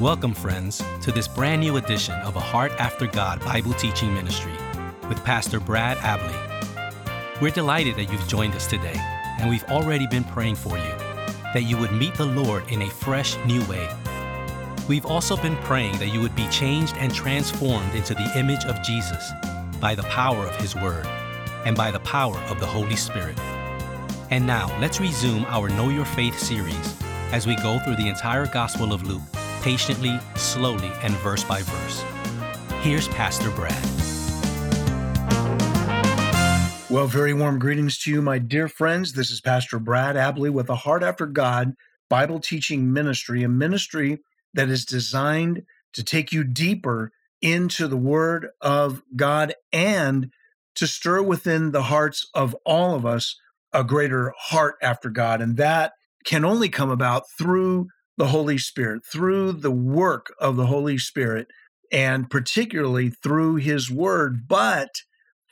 Welcome, friends, to this brand new edition of A Heart After God Bible Teaching Ministry with Pastor Brad Abley. We're delighted that you've joined us today, and we've already been praying for you that you would meet the Lord in a fresh, new way. We've also been praying that you would be changed and transformed into the image of Jesus by the power of His Word and by the power of the Holy Spirit. And now, let's resume our Know Your Faith series as we go through the entire Gospel of Luke patiently, slowly, and verse by verse. Here's Pastor Brad. Well, very warm greetings to you, my dear friends. This is Pastor Brad Abley with a Heart After God Bible Teaching Ministry, a ministry that is designed to take you deeper into the Word of God and to stir within the hearts of all of us a greater heart after God. And that can only come about through the Holy Spirit, through the work of the Holy Spirit, and particularly through His Word, but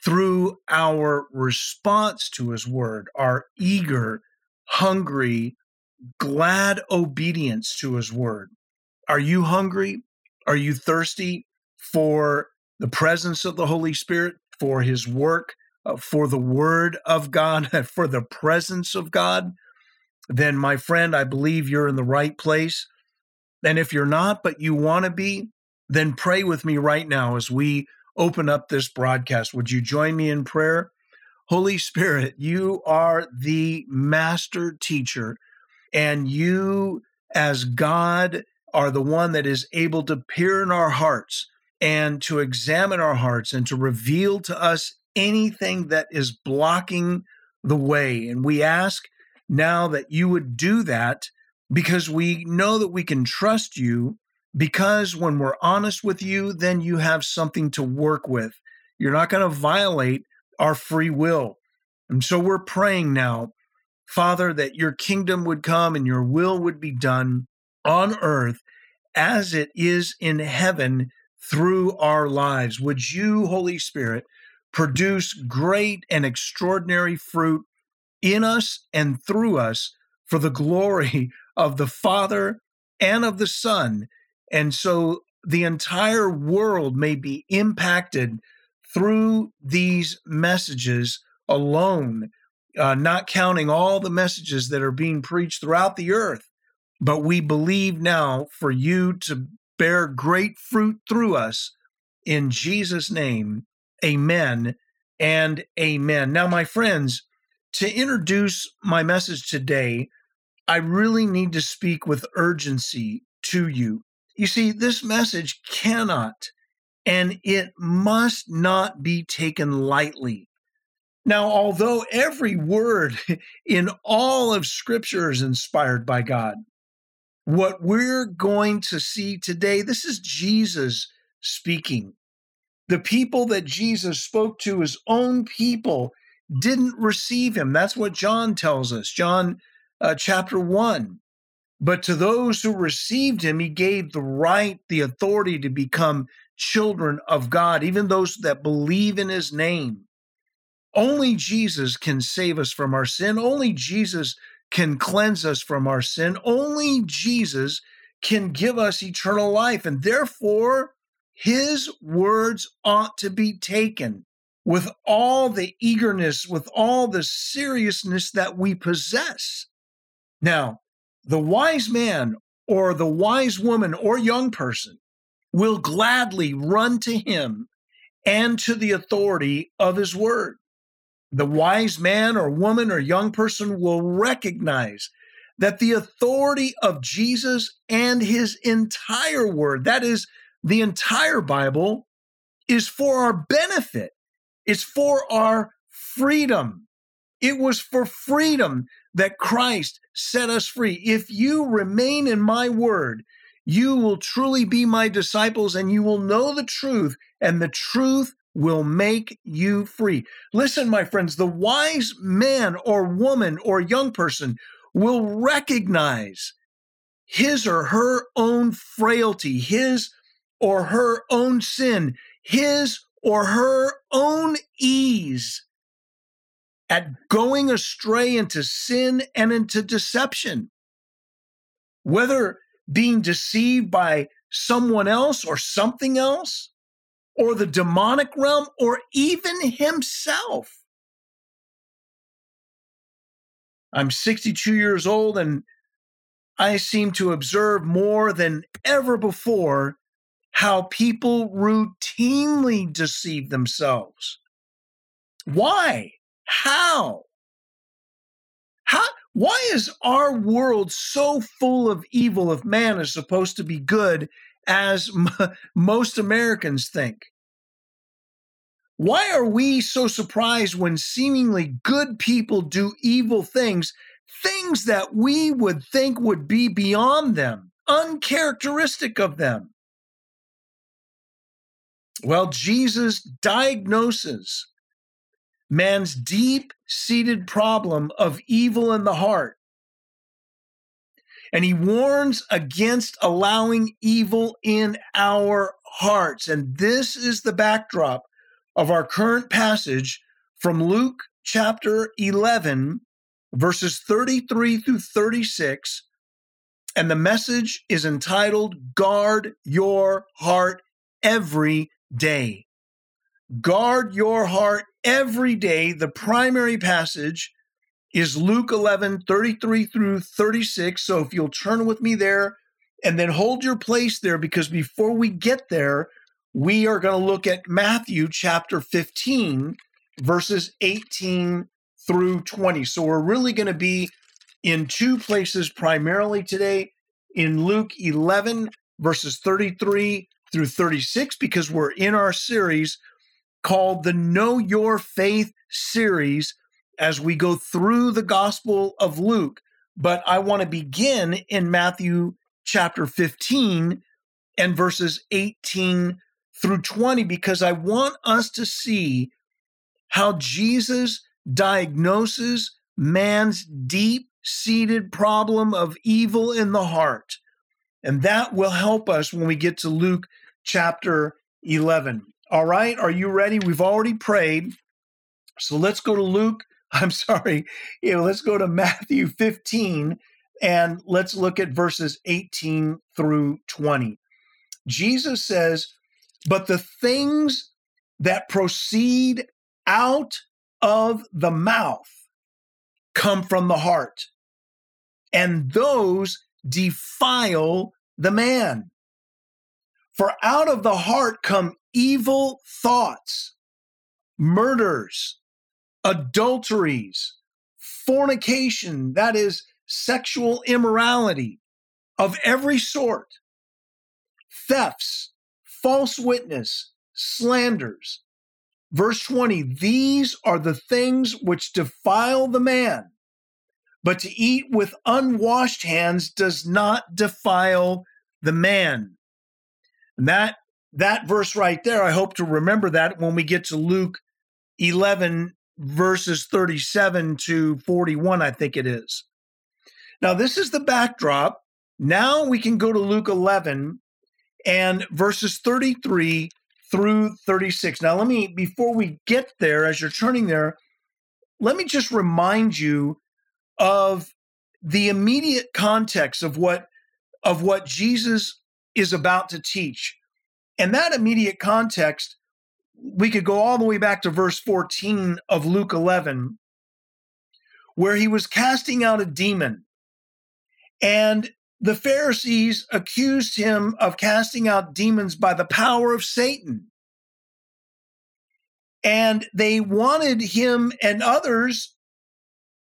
through our response to His Word, our eager, hungry, glad obedience to His Word. Are you hungry? Are you thirsty for the presence of the Holy Spirit, for His work, uh, for the Word of God, for the presence of God? Then my friend, I believe you're in the right place. And if you're not, but you want to be, then pray with me right now as we open up this broadcast. Would you join me in prayer? Holy Spirit, you are the master teacher, and you, as God, are the one that is able to peer in our hearts and to examine our hearts and to reveal to us anything that is blocking the way. And we ask now that you would do that because we know that we can trust you. Because when we're honest with you, then you have something to work with. You're not going to violate our free will. And so we're praying now, Father, that your kingdom would come and your will would be done on earth as it is in heaven through our lives. Would you, Holy Spirit, produce great and extraordinary fruit in us and through us for the glory of the Father and of the Son. And so the entire world may be impacted through these messages alone, uh, not counting all the messages that are being preached throughout the earth. But we believe now for you to bear great fruit through us. In Jesus' name, amen and amen. Now, my friends, to introduce my message today, I really need to speak with urgency to you. You see, this message cannot and it must not be taken lightly. Now, although every word in all of Scripture is inspired by God, what we're going to see today, this is Jesus speaking. The people that Jesus spoke to, his own people, didn't receive him. That's what John tells us, John uh, chapter 1. But to those who received him, he gave the right, the authority to become children of God, even those that believe in his name. Only Jesus can save us from our sin. Only Jesus can cleanse us from our sin. Only Jesus can give us eternal life. And therefore, his words ought to be taken with all the eagerness, with all the seriousness that we possess. Now, the wise man or the wise woman or young person will gladly run to him and to the authority of his word. The wise man or woman or young person will recognize that the authority of Jesus and his entire word, that is, the entire Bible, is for our benefit. It's for our freedom. It was for freedom that Christ set us free. If you remain in my word, you will truly be my disciples and you will know the truth, and the truth will make you free. Listen, my friends, the wise man or woman or young person will recognize his or her own frailty, his or her own sin, his or her own ease at going astray into sin and into deception. Whether being deceived by someone else or something else, or the demonic realm, or even himself. I'm 62 years old and I seem to observe more than ever before how people routinely deceive themselves. Why? How? How? Why is our world so full of evil if man is supposed to be good as m- most Americans think? Why are we so surprised when seemingly good people do evil things, things that we would think would be beyond them, uncharacteristic of them? Well, Jesus diagnoses man's deep seated problem of evil in the heart. And he warns against allowing evil in our hearts. And this is the backdrop of our current passage from Luke chapter 11, verses 33 through 36. And the message is entitled Guard Your Heart Every Day. Guard your heart every day. The primary passage is Luke 11, 33 through 36. So if you'll turn with me there and then hold your place there, because before we get there, we are going to look at Matthew chapter 15, verses 18 through 20. So we're really going to be in two places primarily today in Luke 11, verses 33 through 36, because we're in our series called the Know Your Faith series as we go through the Gospel of Luke. But I want to begin in Matthew chapter 15 and verses 18 through 20 because I want us to see how Jesus diagnoses man's deep seated problem of evil in the heart. And that will help us when we get to Luke chapter 11. All right, are you ready? We've already prayed. So let's go to Luke. I'm sorry. Let's go to Matthew 15 and let's look at verses 18 through 20. Jesus says, But the things that proceed out of the mouth come from the heart, and those defile the man. For out of the heart come evil thoughts, murders, adulteries, fornication, that is, sexual immorality of every sort, thefts, false witness, slanders. Verse 20 These are the things which defile the man, but to eat with unwashed hands does not defile the man. And that that verse right there, I hope to remember that when we get to Luke 11, verses 37 to 41, I think it is. Now, this is the backdrop. Now we can go to Luke 11 and verses 33 through 36. Now, let me, before we get there, as you're turning there, let me just remind you of the immediate context of what of what Jesus is about to teach. And that immediate context, we could go all the way back to verse 14 of Luke 11, where he was casting out a demon. And the Pharisees accused him of casting out demons by the power of Satan. And they wanted him and others,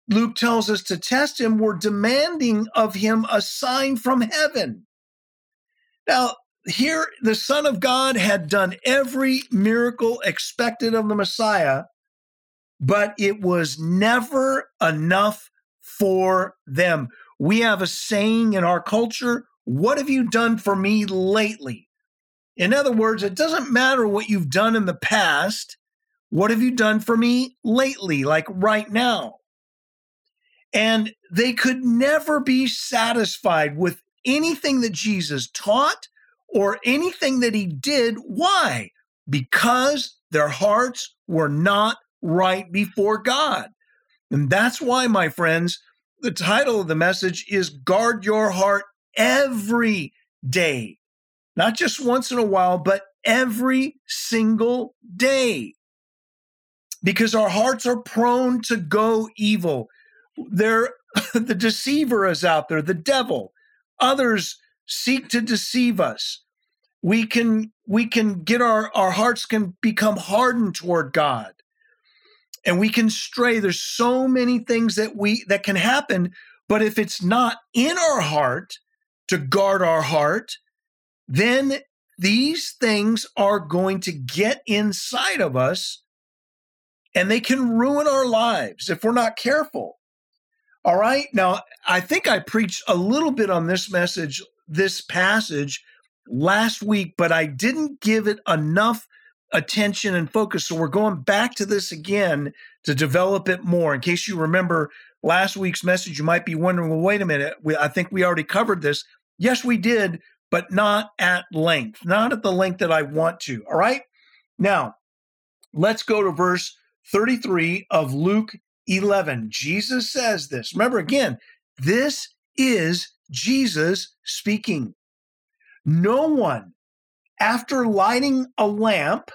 Luke tells us, to test him, were demanding of him a sign from heaven. Now, here the Son of God had done every miracle expected of the Messiah, but it was never enough for them. We have a saying in our culture What have you done for me lately? In other words, it doesn't matter what you've done in the past. What have you done for me lately, like right now? And they could never be satisfied with anything that Jesus taught or anything that he did. Why? Because their hearts were not right before God. And that's why, my friends, the title of the message is Guard Your Heart every day, not just once in a while, but every single day. Because our hearts are prone to go evil. There, the deceiver is out there, the devil. Others seek to deceive us. We can we can get our our hearts can become hardened toward God. And we can stray. There's so many things that we that can happen, but if it's not in our heart to guard our heart, then these things are going to get inside of us and they can ruin our lives if we're not careful. All right. Now, I think I preached a little bit on this message, this passage last week, but I didn't give it enough attention and focus. So we're going back to this again to develop it more. In case you remember last week's message, you might be wondering, well, wait a minute. We, I think we already covered this. Yes, we did, but not at length, not at the length that I want to. All right. Now, let's go to verse 33 of Luke 11. Jesus says this. Remember again, this is Jesus speaking. No one, after lighting a lamp,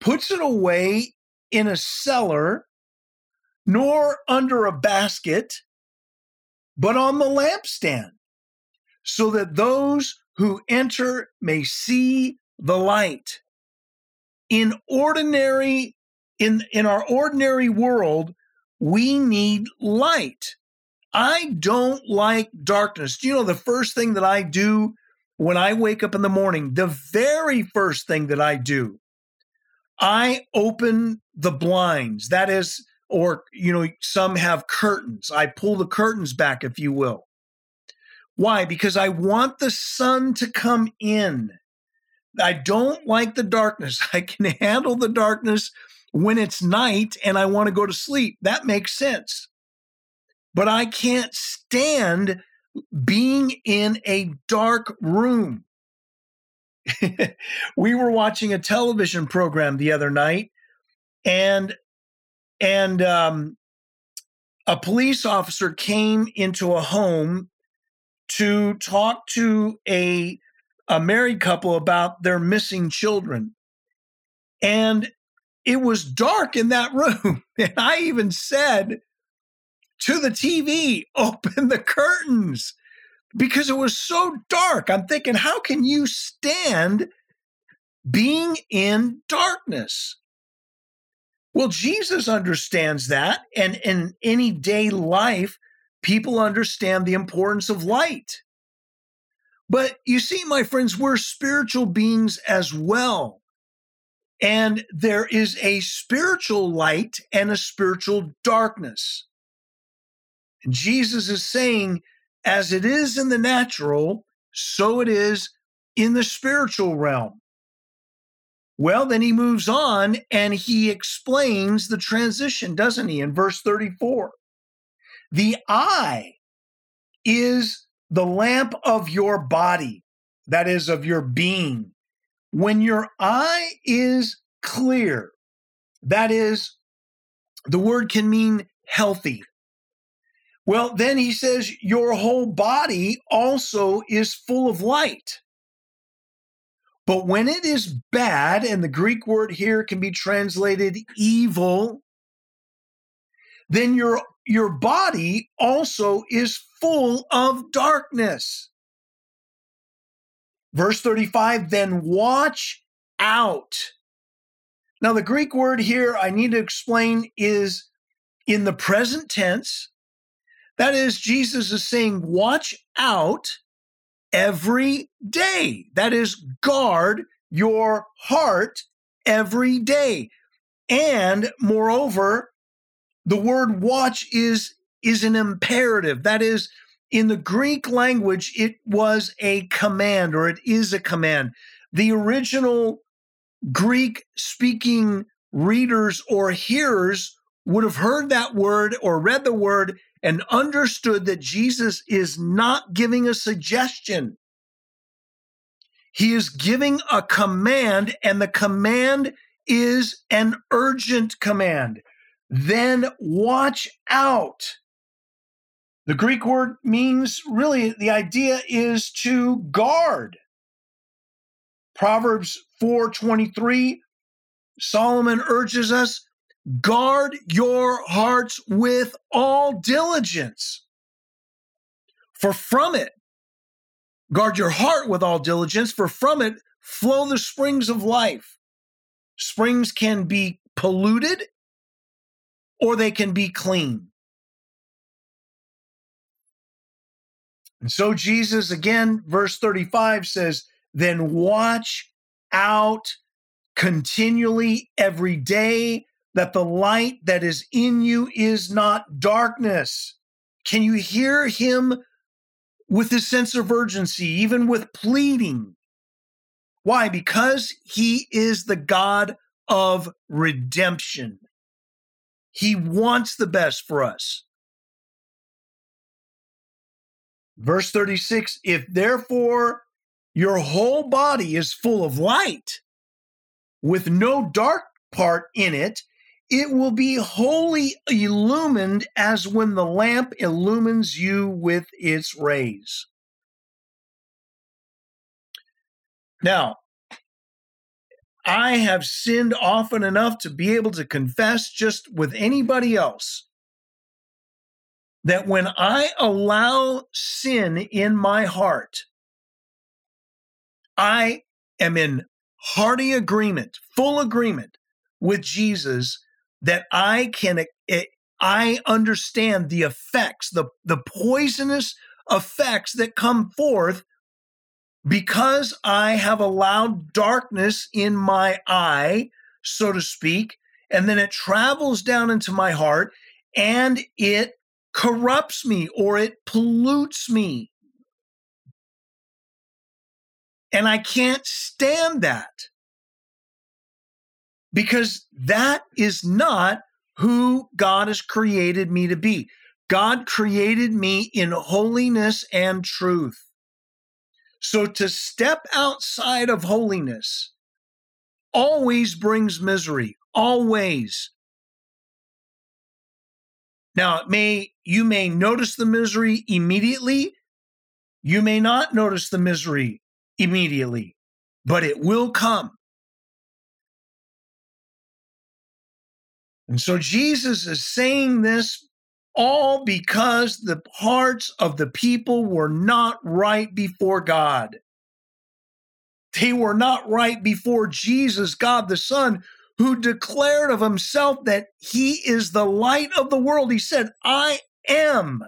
puts it away in a cellar, nor under a basket, but on the lampstand, so that those who enter may see the light. In ordinary, in, in our ordinary world, we need light. I don't like darkness. Do you know the first thing that I do when I wake up in the morning? The very first thing that I do, I open the blinds. That is, or, you know, some have curtains. I pull the curtains back, if you will. Why? Because I want the sun to come in. I don't like the darkness. I can handle the darkness when it's night and I want to go to sleep. That makes sense. But I can't stand being in a dark room. we were watching a television program the other night and and um, a police officer came into a home to talk to a a married couple about their missing children and it was dark in that room. And I even said to the TV, open the curtains because it was so dark. I'm thinking, how can you stand being in darkness? Well, Jesus understands that. And in any day life, people understand the importance of light. But you see, my friends, we're spiritual beings as well. And there is a spiritual light and a spiritual darkness. And Jesus is saying, as it is in the natural, so it is in the spiritual realm. Well, then he moves on and he explains the transition, doesn't he, in verse 34? The eye is the lamp of your body, that is, of your being. When your eye is clear, that is, the word can mean healthy. Well, then he says, your whole body also is full of light. But when it is bad, and the Greek word here can be translated evil, then your, your body also is full of darkness. Verse 35 then watch out. Now, the Greek word here I need to explain is in the present tense. That is, Jesus is saying, watch out every day. That is, guard your heart every day. And moreover, the word watch is, is an imperative. That is, in the Greek language, it was a command or it is a command. The original Greek speaking readers or hearers would have heard that word or read the word and understood that Jesus is not giving a suggestion. He is giving a command, and the command is an urgent command. Then watch out. The Greek word means really the idea is to guard. Proverbs 4:23 Solomon urges us guard your hearts with all diligence. For from it guard your heart with all diligence for from it flow the springs of life. Springs can be polluted or they can be clean. And so Jesus, again, verse 35 says, Then watch out continually every day that the light that is in you is not darkness. Can you hear him with his sense of urgency, even with pleading? Why? Because he is the God of redemption. He wants the best for us. Verse 36 If therefore your whole body is full of light, with no dark part in it, it will be wholly illumined as when the lamp illumines you with its rays. Now, I have sinned often enough to be able to confess just with anybody else that when I allow sin in my heart, I am in hearty agreement, full agreement with Jesus that I can eh, I understand the effects, the, the poisonous effects that come forth because I have allowed darkness in my eye, so to speak, and then it travels down into my heart and it corrupts me or it pollutes me. And I can't stand that because that is not who God has created me to be. God created me in holiness and truth. So to step outside of holiness always brings misery, always. Now, it may you may notice the misery immediately, you may not notice the misery immediately, but it will come. And so Jesus is saying this all because the hearts of the people were not right before God. They were not right before Jesus, God the Son, who declared of himself that he is the light of the world. He said, I am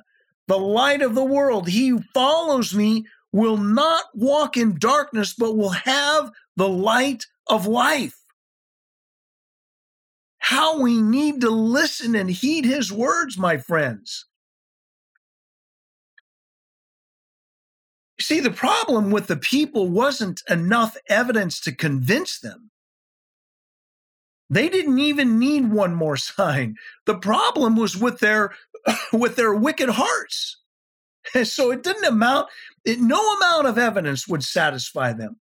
the light of the world. He who follows me will not walk in darkness, but will have the light of life. How we need to listen and heed his words, my friends. See, the problem with the people wasn't enough evidence to convince them. They didn't even need one more sign. The problem was with their with their wicked hearts. so it didn't amount it, no amount of evidence would satisfy them.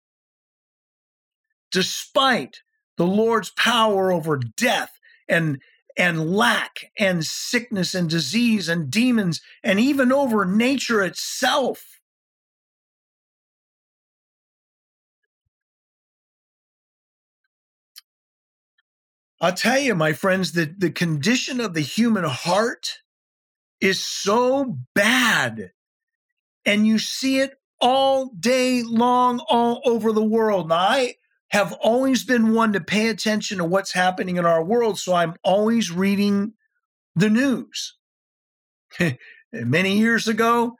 Despite the Lord's power over death and and lack and sickness and disease and demons and even over nature itself. I'll tell you, my friends, that the condition of the human heart is so bad. And you see it all day long, all over the world. Now, I have always been one to pay attention to what's happening in our world. So I'm always reading the news. Many years ago,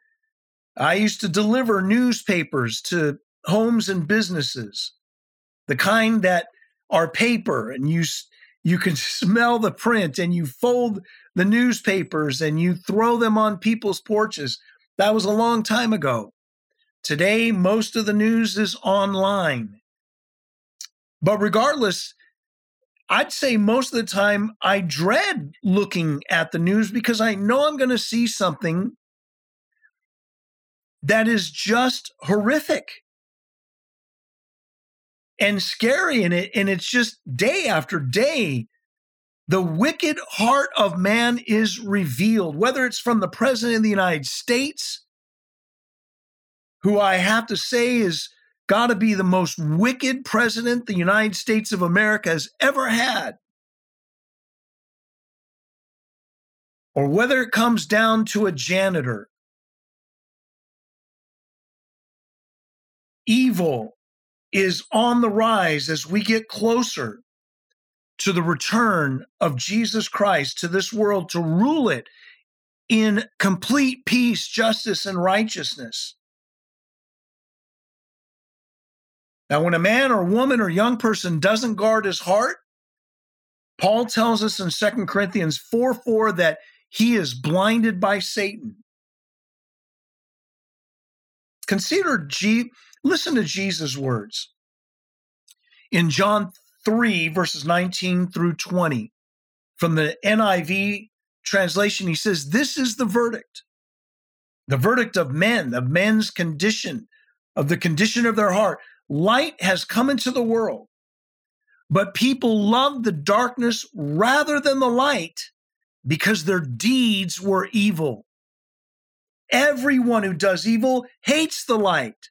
I used to deliver newspapers to homes and businesses, the kind that are paper and you you can smell the print and you fold the newspapers and you throw them on people's porches. That was a long time ago. Today, most of the news is online. But regardless, I'd say most of the time I dread looking at the news because I know I'm going to see something that is just horrific and scary and it and it's just day after day the wicked heart of man is revealed, whether it's from the president of the United States, who I have to say is got to be the most wicked president the United States of America has ever had. Or whether it comes down to a janitor. Evil is on the rise as we get closer to the return of Jesus Christ to this world to rule it in complete peace, justice, and righteousness. Now, when a man or woman or young person doesn't guard his heart, Paul tells us in 2 Corinthians 4 4 that he is blinded by Satan. Consider G, listen to Jesus' words. In John 3, verses 19 through 20, from the NIV translation, he says, This is the verdict. The verdict of men, of men's condition, of the condition of their heart. Light has come into the world, but people loved the darkness rather than the light because their deeds were evil. Everyone who does evil hates the light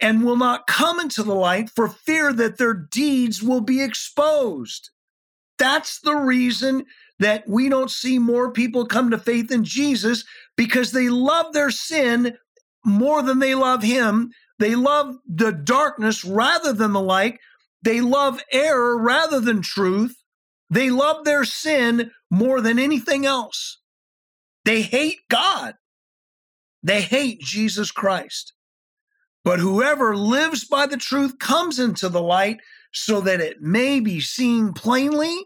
and will not come into the light for fear that their deeds will be exposed. That's the reason that we don't see more people come to faith in Jesus because they love their sin more than they love Him. They love the darkness rather than the light. They love error rather than truth. They love their sin more than anything else. They hate God. They hate Jesus Christ. But whoever lives by the truth comes into the light so that it may be seen plainly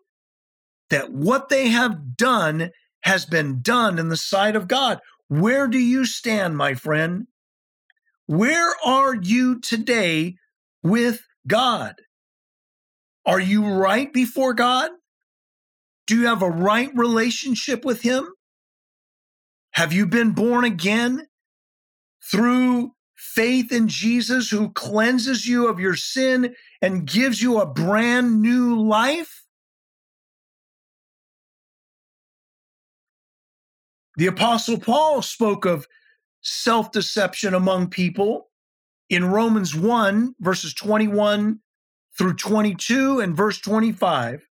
that what they have done has been done in the sight of God. Where do you stand, my friend? Where are you today with God? Are you right before God? Do you have a right relationship with Him? Have you been born again through faith in Jesus who cleanses you of your sin and gives you a brand new life? The Apostle Paul spoke of self deception among people in Romans 1, verses 21 through 22 and verse 25.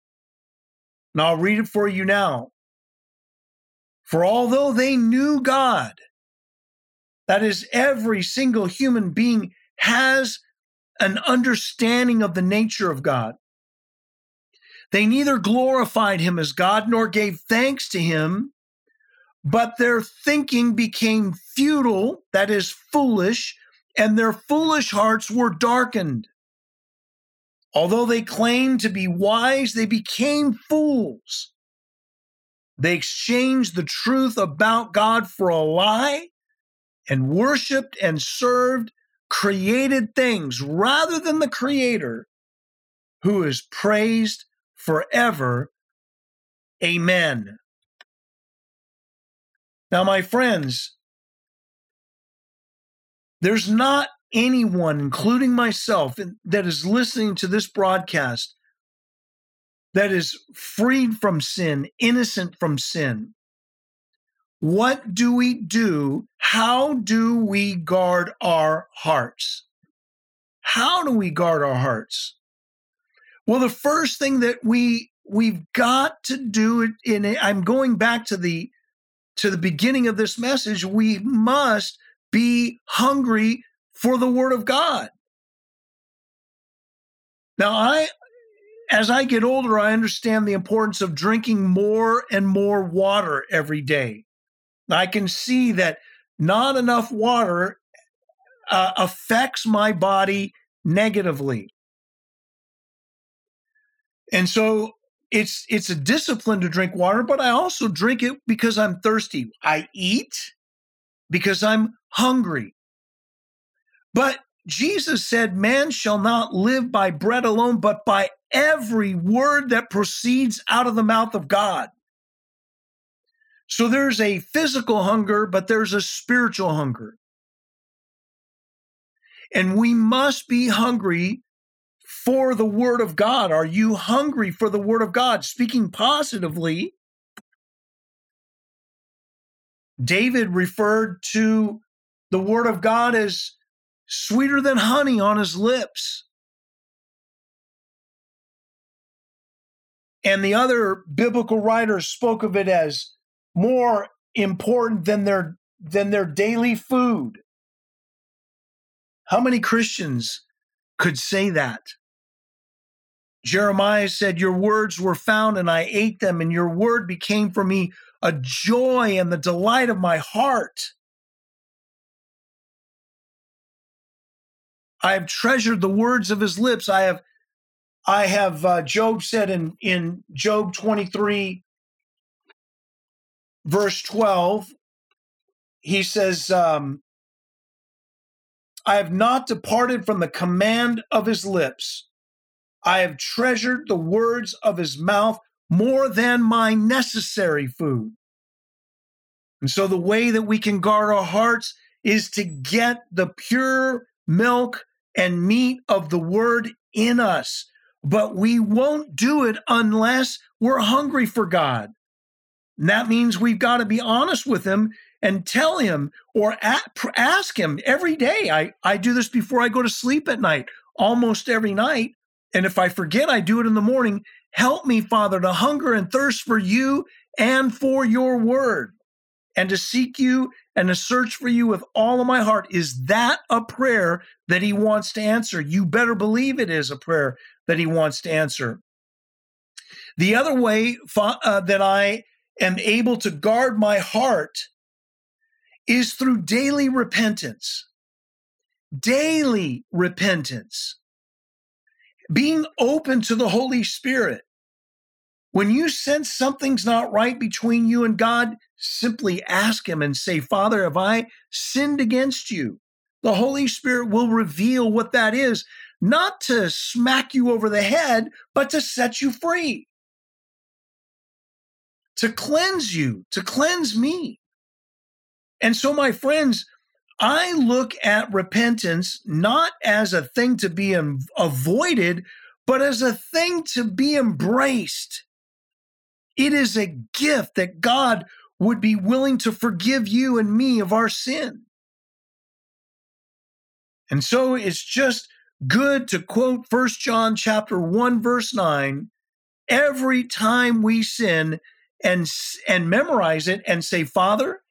And I'll read it for you now. For although they knew God, that is, every single human being has an understanding of the nature of God. They neither glorified him as God nor gave thanks to him, but their thinking became futile, that is, foolish, and their foolish hearts were darkened. Although they claimed to be wise, they became fools. They exchanged the truth about God for a lie and worshiped and served created things rather than the Creator who is praised forever. Amen. Now, my friends, there's not anyone, including myself, that is listening to this broadcast that is freed from sin, innocent from sin. What do we do? How do we guard our hearts? How do we guard our hearts? Well, the first thing that we we've got to do it in I'm going back to the to the beginning of this message, we must be hungry for the word of God. Now, I as I get older, I understand the importance of drinking more and more water every day. I can see that not enough water uh, affects my body negatively. And so it's it's a discipline to drink water, but I also drink it because I'm thirsty. I eat because I'm hungry. But Jesus said, Man shall not live by bread alone, but by every word that proceeds out of the mouth of God. So there's a physical hunger, but there's a spiritual hunger. And we must be hungry for the Word of God? Are you hungry for the Word of God? Speaking positively, David referred to the Word of God as sweeter than honey on his lips. And the other biblical writers spoke of it as more important than their than their daily food. How many Christians could say that? Jeremiah said, Your words were found, and I ate them, and your word became for me a joy and the delight of my heart. I have treasured the words of his lips. I have, I have, uh, Job said in, in Job 23, verse 12, he says, um, I have not departed from the command of his lips. I have treasured the words of his mouth more than my necessary food. And so, the way that we can guard our hearts is to get the pure milk and meat of the word in us. But we won't do it unless we're hungry for God. And that means we've got to be honest with Him and tell Him or ask Him every day. I, I do this before I go to sleep at night, almost every night. And if I forget, I do it in the morning. Help me, Father, to hunger and thirst for you and for your word and to seek you and to search for you with all of my heart. Is that a prayer that he wants to answer? You better believe it is a prayer that he wants to answer. The other way uh, that I am able to guard my heart is through daily repentance. Daily repentance. Being open to the Holy Spirit. When you sense something's not right between you and God, simply ask Him and say, Father, have I sinned against you? The Holy Spirit will reveal what that is, not to smack you over the head, but to set you free, to cleanse you, to cleanse me. And so, my friends, I look at repentance not as a thing to be avoided, but as a thing to be embraced. It is a gift that God would be willing to forgive you and me of our sin. And so it's just good to quote First John chapter 1 verse 9 every time we sin and and memorize it and say father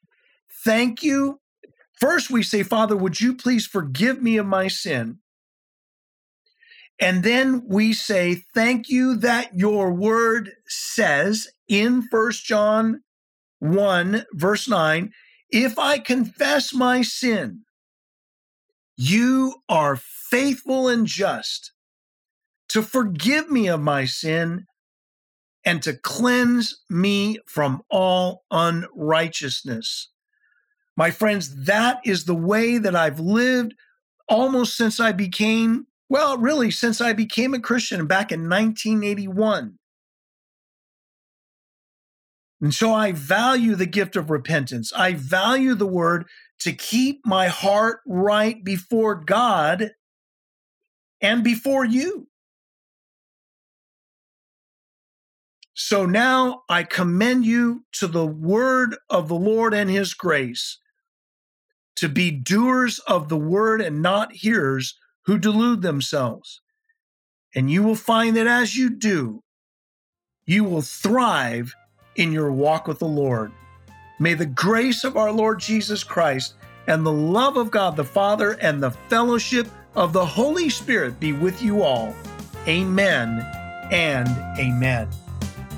thank you. First we say father would you please forgive me of my sin? And then we say, Thank you that your word says in First John 1, verse 9, if I confess my sin, you are faithful and just to forgive me of my sin and to cleanse me from all unrighteousness. My friends, that is the way that I've lived almost since I became well, really, since I became a Christian back in 1981. And so I value the gift of repentance. I value the word to keep my heart right before God and before you. So now I commend you to the word of the Lord and his grace, to be doers of the word and not hearers who delude themselves. And you will find that as you do, you will thrive in your walk with the Lord. May the grace of our Lord Jesus Christ and the love of God the Father and the fellowship of the Holy Spirit be with you all. Amen and amen.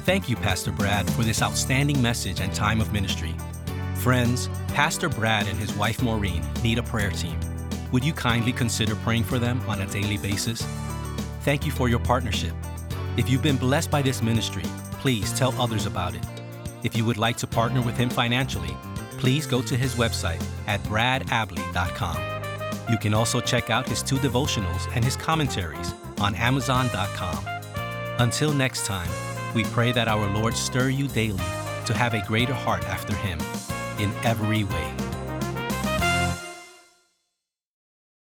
Thank you, Pastor Brad, for this outstanding message and time of ministry. Friends, Pastor Brad and his wife Maureen need a prayer team would you kindly consider praying for them on a daily basis? Thank you for your partnership. If you've been blessed by this ministry, please tell others about it. If you would like to partner with him financially, please go to his website at bradabley.com. You can also check out his two devotionals and his commentaries on amazon.com. Until next time, we pray that our Lord stir you daily to have a greater heart after him in every way.